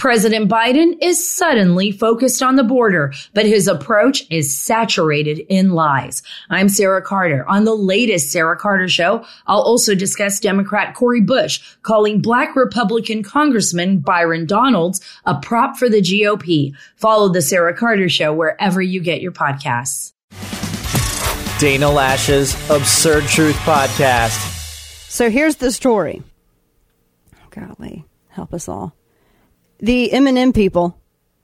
President Biden is suddenly focused on the border, but his approach is saturated in lies. I'm Sarah Carter. On the latest Sarah Carter show, I'll also discuss Democrat Cori Bush calling black Republican Congressman Byron Donalds a prop for the GOP. Follow the Sarah Carter show wherever you get your podcasts. Dana Loesch's Absurd Truth Podcast. So here's the story. Golly, help us all. The M&M people,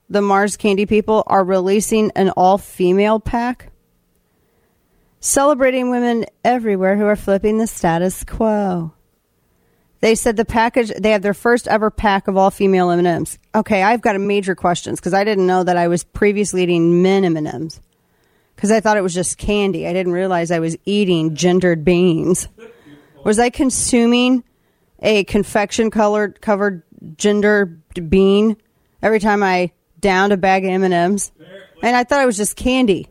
the Mars Candy people, are releasing an all-female pack, celebrating women everywhere who are flipping the status quo. They said the package they have their first ever pack of all female M&Ms. Okay, I've got a major questions because I didn't know that I was previously eating men M&Ms because I thought it was just candy. I didn't realize I was eating gendered beans. Was I consuming a confection colored covered gender bean every time I downed a bag of M&Ms? And I thought it was just candy.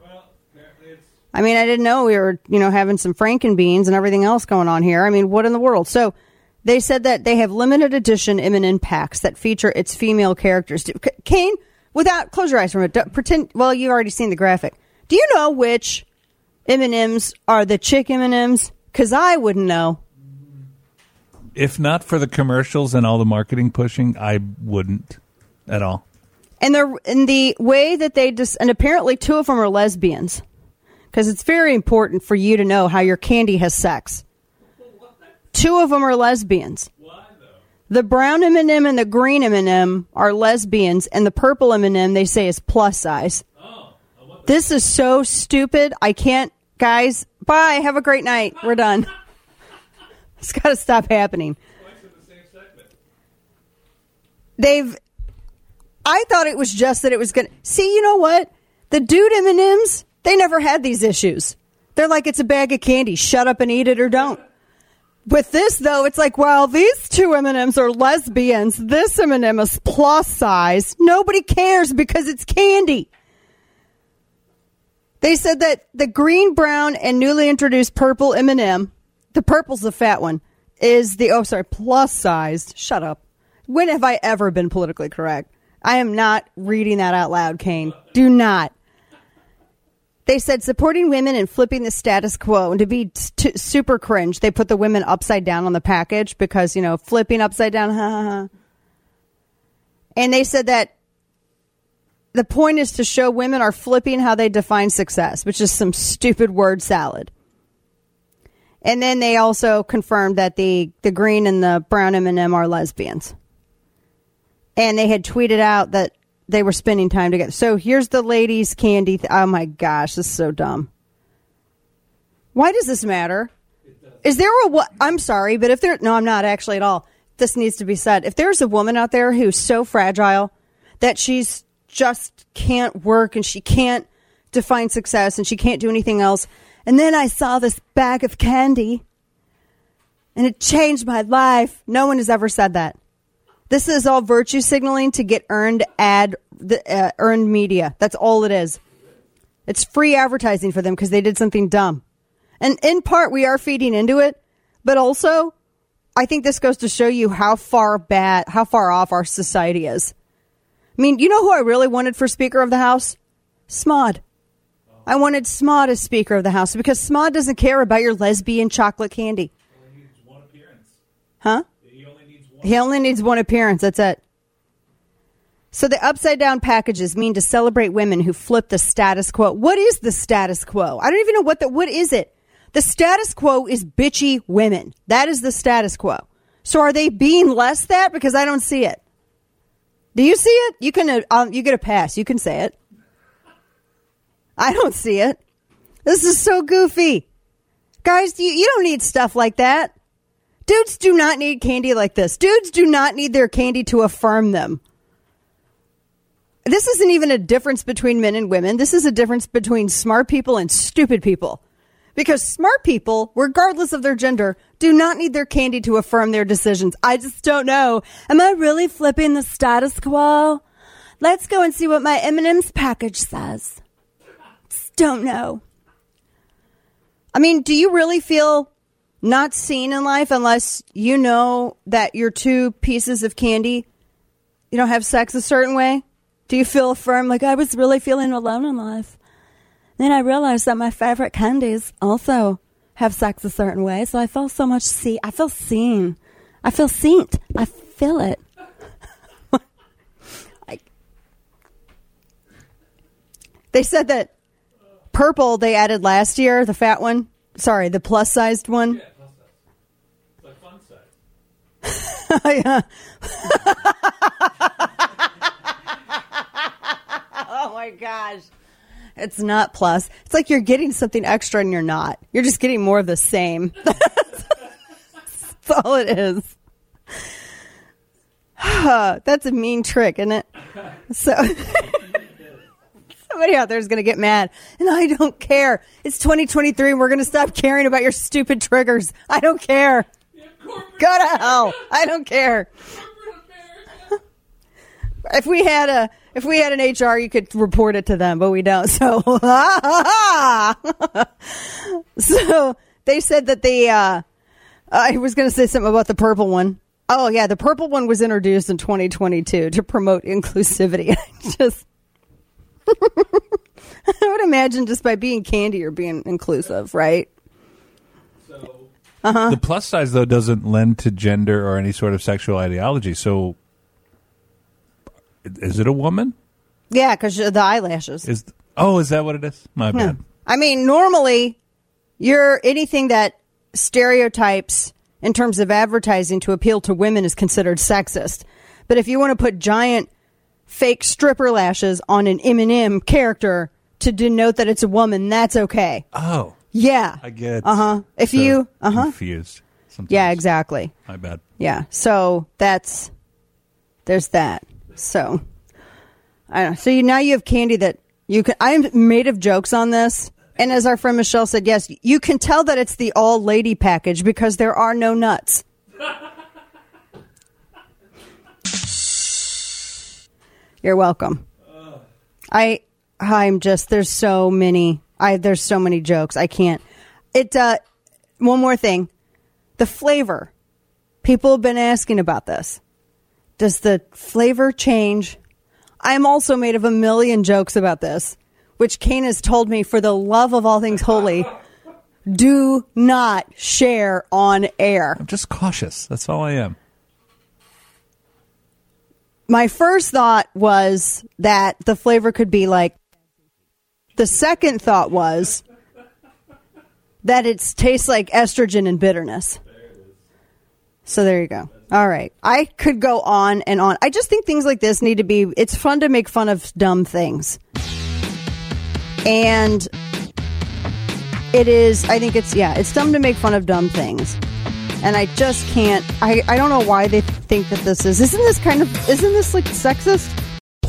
I mean, I didn't know we were, you know, having some Franken beans and everything else going on here. I mean, what in the world? So they said that they have limited edition M&M packs that feature its female characters. Kane, without close your eyes from it. Pretend. Well, you've already seen the graphic. Do you know which M&Ms are the chick M&Ms? Because I wouldn't know. If not for the commercials and all the marketing pushing, I wouldn't at all. And the in the way that they just and apparently two of them are lesbians because it's very important for you to know how your candy has sex. Two of them are lesbians. Why, The brown M&M and the green M&M are lesbians, and the purple M&M they say is plus size. Oh, This is so stupid. I can't, guys. Bye. Have a great night. We're done. It's got to stop happening. They've. I thought it was just that it was going to. See, you know what? The dude M&Ms, they never had these issues. They're like, it's a bag of candy. Shut up and eat it or don't. With this though, it's like, well, these two M&Ms are lesbians. This M&M is plus size. Nobody cares because it's candy. They said that the green, brown, and newly introduced purple M&M, the purple's the fat one, is the oh sorry plus sized. Shut up. When have I ever been politically correct? I am not reading that out loud, Kane. Do not. They said supporting women and flipping the status quo. And to be t- super cringe, they put the women upside down on the package because, you know, flipping upside down, ha ha ha. And they said that the point is to show women are flipping how they define success, which is some stupid word salad. And then they also confirmed that the, the green and the brown M&M are lesbians. And they had tweeted out that they were spending time together. So here's the ladies' candy. Th- oh my gosh, this is so dumb. Why does this matter? Is there a what? I'm sorry, but if there, no, I'm not actually at all. This needs to be said. If there's a woman out there who's so fragile that she's just can't work and she can't define success and she can't do anything else, and then I saw this bag of candy and it changed my life. No one has ever said that. This is all virtue signaling to get earned ad, uh, earned media. That's all it is. It's free advertising for them because they did something dumb. And in part, we are feeding into it, but also, I think this goes to show you how far bad, how far off our society is. I mean, you know who I really wanted for Speaker of the House? Smod. I wanted Smod as Speaker of the House because Smod doesn't care about your lesbian chocolate candy. He only needs one appearance. Huh? He only needs one. He only needs one appearance. That's it. So the upside down packages mean to celebrate women who flip the status quo. What is the status quo? I don't even know what the what is it. The status quo is bitchy women. That is the status quo. So are they being less that because I don't see it? Do you see it? You can uh, um, you get a pass. You can say it. I don't see it. This is so goofy. Guys, you, you don't need stuff like that. Dudes do not need candy like this. Dudes do not need their candy to affirm them. This isn't even a difference between men and women. This is a difference between smart people and stupid people. Because smart people, regardless of their gender, do not need their candy to affirm their decisions. I just don't know. Am I really flipping the status quo? Let's go and see what my M&M's package says. Don't know. I mean, do you really feel not seen in life unless you know that your two pieces of candy You don't have sex a certain way? Do you feel affirmed? Like, I was really feeling alone in life. Then I realized that my favorite candies also have sex a certain way. So I feel so much see. I feel seen. I feel seen. I feel it. I, they said that purple they added last year, the fat one. Sorry, the plus sized one. yeah. oh my gosh. It's not plus. It's like you're getting something extra and you're not. You're just getting more of the same. That's all it is. That's a mean trick, isn't it? So somebody out there is going to get mad, and I don't care. It's 2023, and we're going to stop caring about your stupid triggers. I don't care. Go to hell. I don't care. if we had a if we had an HR, you could report it to them, but we don't. So, so they said that the uh, I was going to say something about the purple one. Oh yeah, the purple one was introduced in 2022 to promote inclusivity. just I would imagine just by being candy or being inclusive, right? Uh-huh. The plus size though doesn't lend to gender or any sort of sexual ideology. So, is it a woman? Yeah, because the eyelashes. Is oh, is that what it is? My Yeah. bad. I mean, normally, you're anything that stereotypes in terms of advertising to appeal to women is considered sexist. But if you want to put giant fake stripper lashes on an M&M character to denote that it's a woman, that's okay. Oh, Yeah. I get. Uh huh. If so you, uh huh. confused. Sometimes. Yeah, exactly. My bad. Yeah. So that's there's that. So I don't know. So you now you have candy that you can. I'm made of jokes on this, and as our friend Michelle said, yes, you can tell that it's the all lady package because there are no nuts. You're welcome. I I'm just there's so many I there's so many jokes I can't. It uh one more thing. The flavor. People have been asking about this. Does the flavor change? I'm also made of a million jokes about this, which Kane has told me for the love of all things holy, do not share on air. I'm just cautious. That's all I am. My first thought was that the flavor could be like the second thought was that it tastes like estrogen and bitterness. So there you go. All right. I could go on and on. I just think things like this need to be it's fun to make fun of dumb things. And it is I think it's yeah, it's dumb to make fun of dumb things. And I just can't I, I don't know why they think that this is isn't this kind of isn't this like sexist?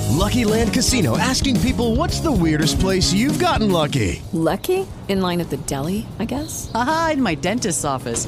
Lucky Land Casino asking people what's the weirdest place you've gotten lucky? Lucky? In line at the deli, I guess? Haha, in my dentist's office.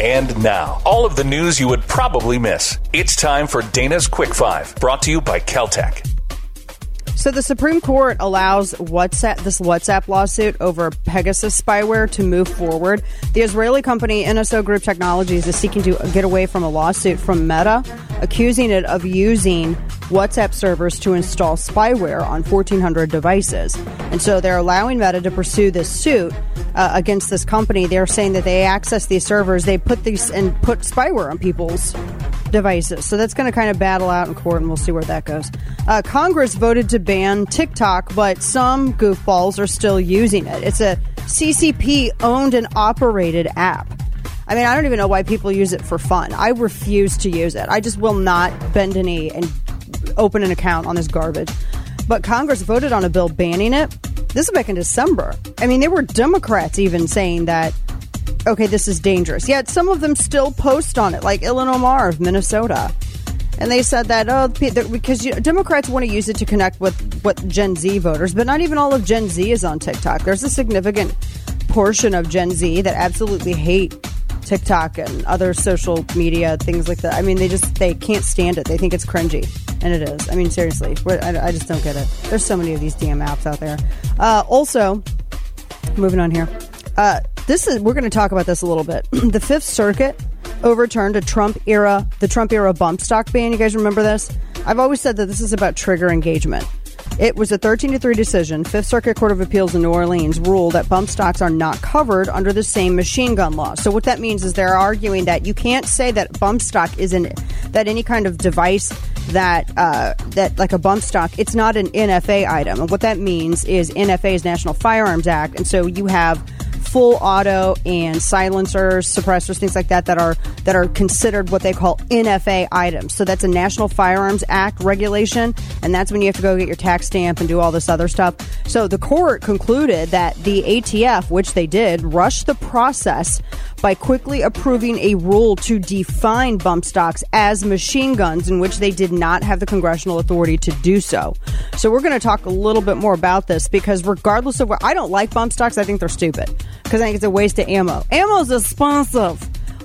And now, all of the news you would probably miss. It's time for Dana's Quick Five, brought to you by Keltec. So the Supreme Court allows WhatsApp this WhatsApp lawsuit over Pegasus spyware to move forward. The Israeli company NSO Group Technologies is seeking to get away from a lawsuit from Meta, accusing it of using WhatsApp servers to install spyware on 1,400 devices. And so they're allowing Meta to pursue this suit uh, against this company. They're saying that they access these servers, they put these and put spyware on people's devices. So that's going to kind of battle out in court, and we'll see where that goes. Uh, Congress voted to ban TikTok, but some goofballs are still using it. It's a CCP owned and operated app. I mean, I don't even know why people use it for fun. I refuse to use it. I just will not bend a knee and open an account on this garbage. But Congress voted on a bill banning it. This is back in December. I mean, there were Democrats even saying that, okay, this is dangerous. Yet some of them still post on it, like Ilhan Omar of Minnesota. And they said that, oh, because you know, Democrats want to use it to connect with what Gen Z voters, but not even all of Gen Z is on TikTok. There's a significant portion of Gen Z that absolutely hate TikTok and other social media things like that. I mean, they just they can't stand it. They think it's cringy, and it is. I mean, seriously, I, I just don't get it. There's so many of these damn apps out there. Uh, also, moving on here. Uh, this is we're going to talk about this a little bit. the Fifth Circuit overturned a Trump era the Trump era bump stock ban. You guys remember this? I've always said that this is about trigger engagement. It was a 13 to 3 decision. Fifth Circuit Court of Appeals in New Orleans ruled that bump stocks are not covered under the same machine gun law. So what that means is they're arguing that you can't say that bump stock isn't that any kind of device that uh, that like a bump stock, it's not an NFA item. And what that means is NFA is National Firearms Act, and so you have full auto and silencers, suppressors, things like that that are that are considered what they call NFA items. So that's a National Firearms Act regulation, and that's when you have to go get your tax stamp and do all this other stuff. So the court concluded that the ATF, which they did, rushed the process by quickly approving a rule to define bump stocks as machine guns in which they did not have the congressional authority to do so. So we're going to talk a little bit more about this because regardless of what I don't like bump stocks, I think they're stupid because I think it's a waste of ammo. Ammo is expensive,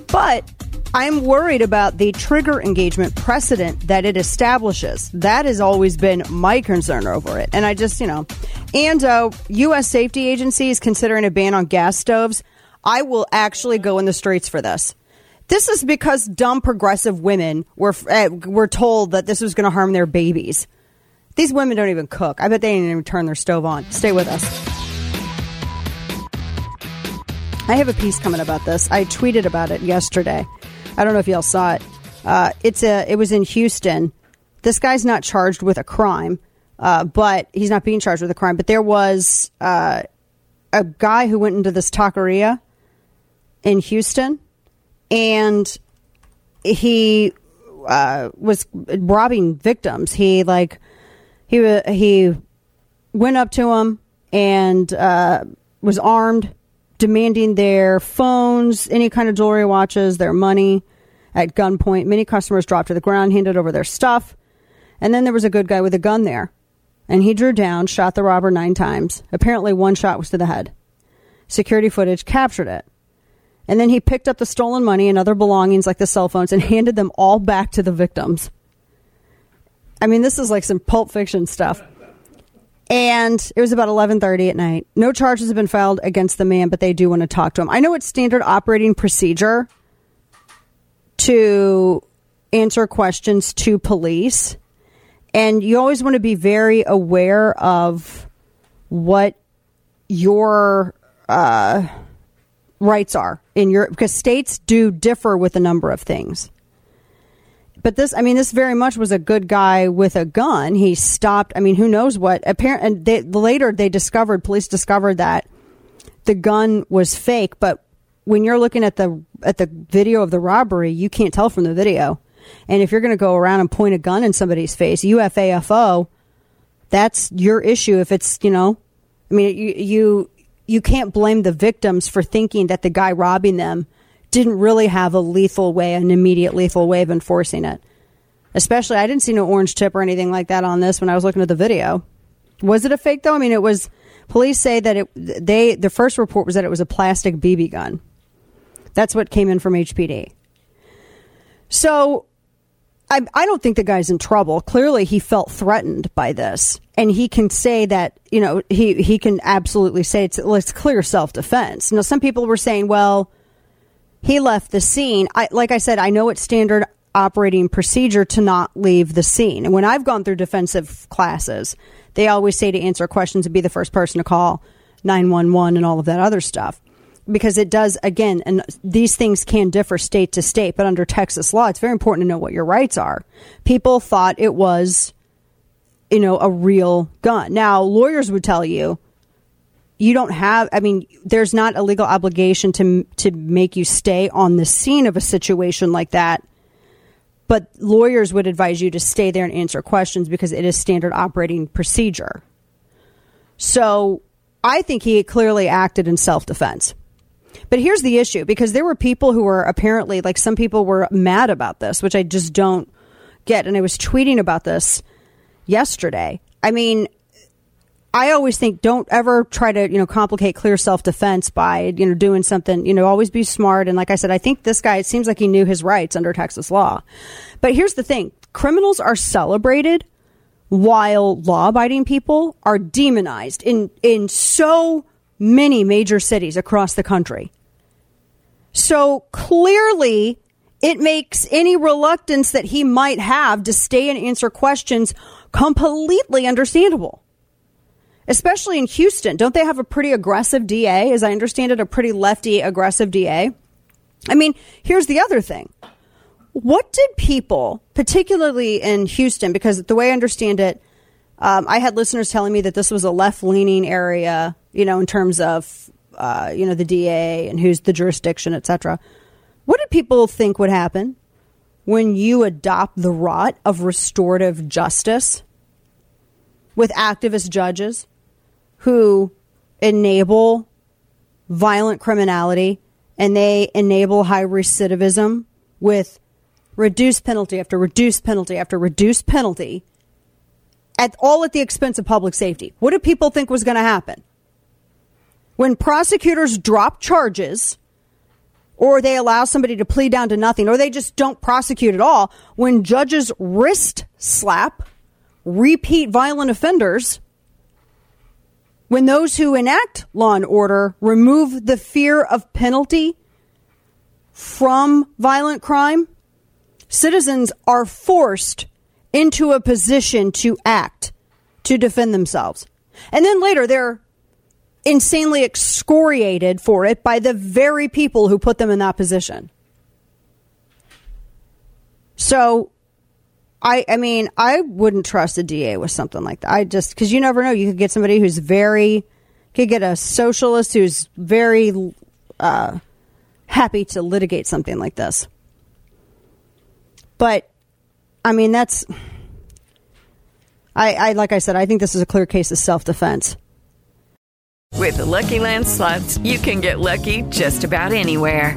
but I'm worried about the trigger engagement precedent that it establishes. That has always been my concern over it. And I just, you know, and uh, U.S. safety agency is considering a ban on gas stoves. I will actually go in the streets for this. This is because dumb progressive women were uh, were told that this was going to harm their babies. These women don't even cook. I bet they didn't even turn their stove on. Stay with us. I have a piece coming about this. I tweeted about it yesterday. I don't know if y'all saw it. Uh, it's a. It was in Houston. This guy's not charged with a crime, uh, but he's not being charged with a crime. But there was uh, a guy who went into this taqueria in Houston, and he uh, was robbing victims. He like he he went up to him and uh, was armed, demanding their phones, any kind of jewelry, watches, their money at gunpoint. Many customers dropped to the ground, handed over their stuff, and then there was a good guy with a gun there. And he drew down, shot the robber nine times. Apparently, one shot was to the head. Security footage captured it. And then he picked up the stolen money and other belongings like the cell phones and handed them all back to the victims. I mean, this is like some pulp fiction stuff. And it was about 11:30 at night. No charges have been filed against the man, but they do want to talk to him. I know it's standard operating procedure to answer questions to police, and you always want to be very aware of what your uh, rights are in your because states do differ with a number of things. But this, I mean, this very much was a good guy with a gun. He stopped. I mean, who knows what? Apparently, and they, later they discovered, police discovered that the gun was fake. But when you're looking at the at the video of the robbery, you can't tell from the video. And if you're going to go around and point a gun in somebody's face, UFAFO, that's your issue. If it's you know, I mean, you you you can't blame the victims for thinking that the guy robbing them didn't really have a lethal way, an immediate lethal way of enforcing it. Especially, I didn't see no orange tip or anything like that on this when I was looking at the video. Was it a fake though? I mean, it was. Police say that it. They the first report was that it was a plastic BB gun. That's what came in from HPD. So I, I don't think the guy's in trouble. Clearly, he felt threatened by this, and he can say that you know he he can absolutely say it's it's clear self defense. Now, some people were saying, well, he left the scene. I, like I said, I know it's standard operating procedure to not leave the scene. And when I've gone through defensive classes, they always say to answer questions and be the first person to call 911 and all of that other stuff because it does again and these things can differ state to state but under texas law it's very important to know what your rights are people thought it was you know a real gun now lawyers would tell you you don't have. I mean, there's not a legal obligation to to make you stay on the scene of a situation like that. But lawyers would advise you to stay there and answer questions because it is standard operating procedure. So I think he clearly acted in self defense. But here's the issue because there were people who were apparently, like some people were mad about this, which I just don't get. And I was tweeting about this yesterday. I mean, I always think don't ever try to, you know, complicate clear self defense by, you know, doing something, you know, always be smart. And like I said, I think this guy, it seems like he knew his rights under Texas law. But here's the thing criminals are celebrated while law abiding people are demonized in, in so many major cities across the country. So clearly, it makes any reluctance that he might have to stay and answer questions completely understandable. Especially in Houston. Don't they have a pretty aggressive DA? As I understand it, a pretty lefty aggressive DA. I mean, here's the other thing. What did people, particularly in Houston, because the way I understand it, um, I had listeners telling me that this was a left leaning area, you know, in terms of, uh, you know, the DA and who's the jurisdiction, et cetera. What did people think would happen when you adopt the rot of restorative justice with activist judges who enable violent criminality and they enable high recidivism with reduced penalty after reduced penalty after reduced penalty at all at the expense of public safety. What did people think was going to happen? When prosecutors drop charges or they allow somebody to plead down to nothing or they just don't prosecute at all, when judges wrist slap repeat violent offenders, when those who enact law and order remove the fear of penalty from violent crime, citizens are forced into a position to act to defend themselves. And then later they're insanely excoriated for it by the very people who put them in that position. So I I mean, I wouldn't trust a DA with something like that. I just cuz you never know, you could get somebody who's very could get a socialist who's very uh, happy to litigate something like this. But I mean, that's. I, I like I said, I think this is a clear case of self defense. With the Lucky Land slots, you can get lucky just about anywhere.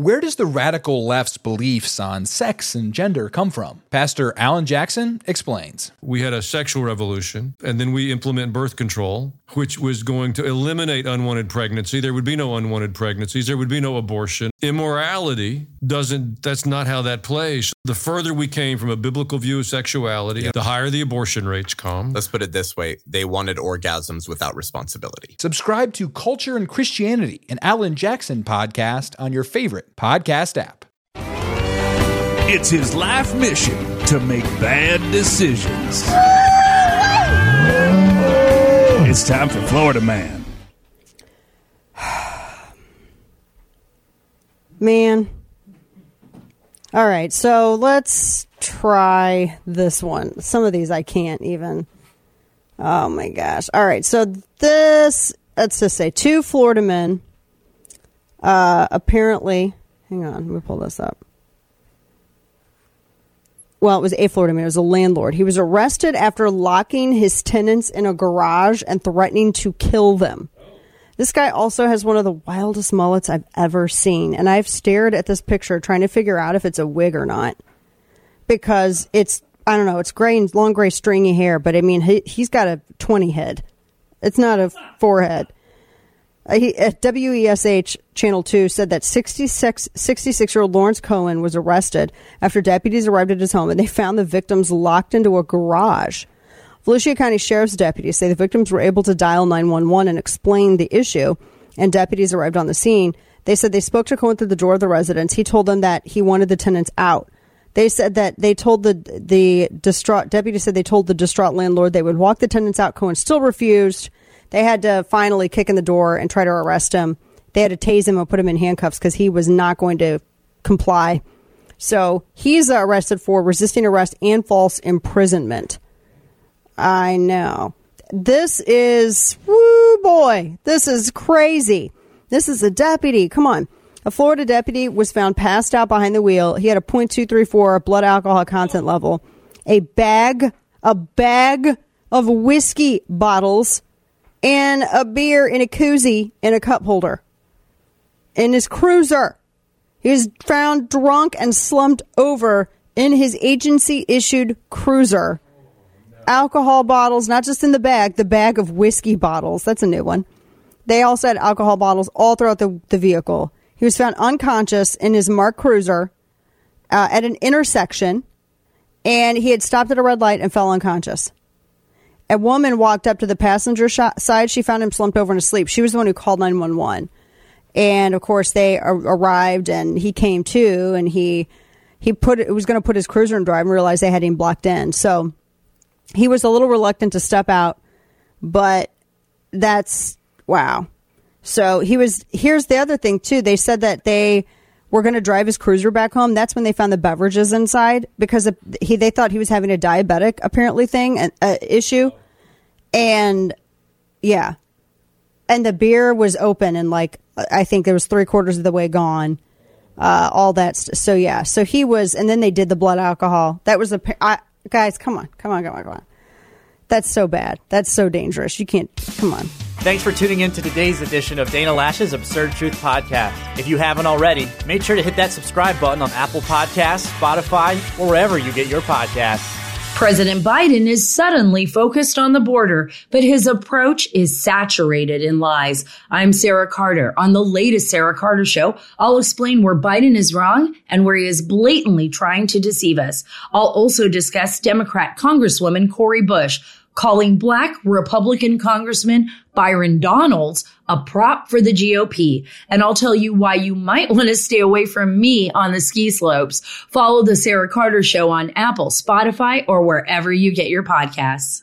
Where does the radical left's beliefs on sex and gender come from? Pastor Alan Jackson explains. We had a sexual revolution, and then we implement birth control, which was going to eliminate unwanted pregnancy. There would be no unwanted pregnancies, there would be no abortion. Immorality doesn't, that's not how that plays. The further we came from a biblical view of sexuality, the higher the abortion rates come. Let's put it this way they wanted orgasms without responsibility. Subscribe to Culture and Christianity, an Alan Jackson podcast on your favorite podcast app. It's his life mission to make bad decisions. It's time for Florida Man. Man. All right, so let's try this one. Some of these I can't even. Oh my gosh. All right, so this, let's just say two Florida men uh, apparently, hang on, let me pull this up. Well, it was a Florida man. It was a landlord. He was arrested after locking his tenants in a garage and threatening to kill them. This guy also has one of the wildest mullets I've ever seen. And I've stared at this picture trying to figure out if it's a wig or not. Because it's, I don't know, it's gray and long gray stringy hair, but I mean, he, he's got a 20 head. It's not a forehead. Uh, he, at WESH Channel 2 said that 66, 66 year old Lawrence Cohen was arrested after deputies arrived at his home and they found the victims locked into a garage. Volusia County Sheriff's deputies say the victims were able to dial 911 and explain the issue, and deputies arrived on the scene. They said they spoke to Cohen through the door of the residence. He told them that he wanted the tenants out. They said that they told the the distraught deputy said they told the distraught landlord they would walk the tenants out. Cohen still refused. They had to finally kick in the door and try to arrest him. They had to tase him and put him in handcuffs because he was not going to comply. So he's arrested for resisting arrest and false imprisonment. I know. This is, woo boy, this is crazy. This is a deputy. Come on. A Florida deputy was found passed out behind the wheel. He had a .234 blood alcohol content level, a bag, a bag of whiskey bottles, and a beer in a koozie in a cup holder in his cruiser. He was found drunk and slumped over in his agency issued cruiser. Alcohol bottles, not just in the bag, the bag of whiskey bottles. That's a new one. They also had alcohol bottles all throughout the, the vehicle. He was found unconscious in his marked cruiser uh, at an intersection, and he had stopped at a red light and fell unconscious. A woman walked up to the passenger sh- side. She found him slumped over and asleep. She was the one who called 911. And of course, they ar- arrived and he came to and he he put it was going to put his cruiser in drive and realized they had him blocked in. So he was a little reluctant to step out, but that's wow. So he was. Here's the other thing too. They said that they were going to drive his cruiser back home. That's when they found the beverages inside because he they thought he was having a diabetic apparently thing an uh, issue, and yeah, and the beer was open and like I think there was three quarters of the way gone. Uh, all that. St- so yeah. So he was, and then they did the blood alcohol. That was a I, guys. Come on, come on, come on, come on. That's so bad. That's so dangerous. You can't. Come on. Thanks for tuning in to today's edition of Dana Loesch's Absurd Truth Podcast. If you haven't already, make sure to hit that subscribe button on Apple Podcasts, Spotify, or wherever you get your podcasts. President Biden is suddenly focused on the border, but his approach is saturated in lies. I'm Sarah Carter. On the latest Sarah Carter show, I'll explain where Biden is wrong and where he is blatantly trying to deceive us. I'll also discuss Democrat Congresswoman Cori Bush calling black Republican Congressman Byron Donalds a prop for the GOP. And I'll tell you why you might want to stay away from me on the ski slopes. Follow the Sarah Carter show on Apple, Spotify, or wherever you get your podcasts.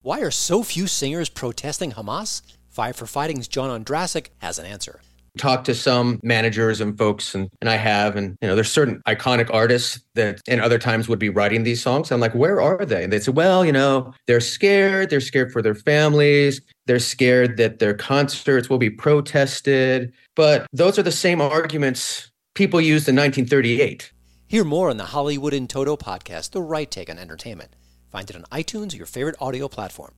Why are so few singers protesting Hamas? Five for Fighting's John Ondrasik has an answer. Talk to some managers and folks, and, and I have, and you know, there's certain iconic artists that in other times would be writing these songs. I'm like, where are they? And they say, well, you know, they're scared. They're scared for their families. They're scared that their concerts will be protested. But those are the same arguments people used in 1938. Hear more on the Hollywood in Toto podcast, The Right Take on Entertainment. Find it on iTunes or your favorite audio platform.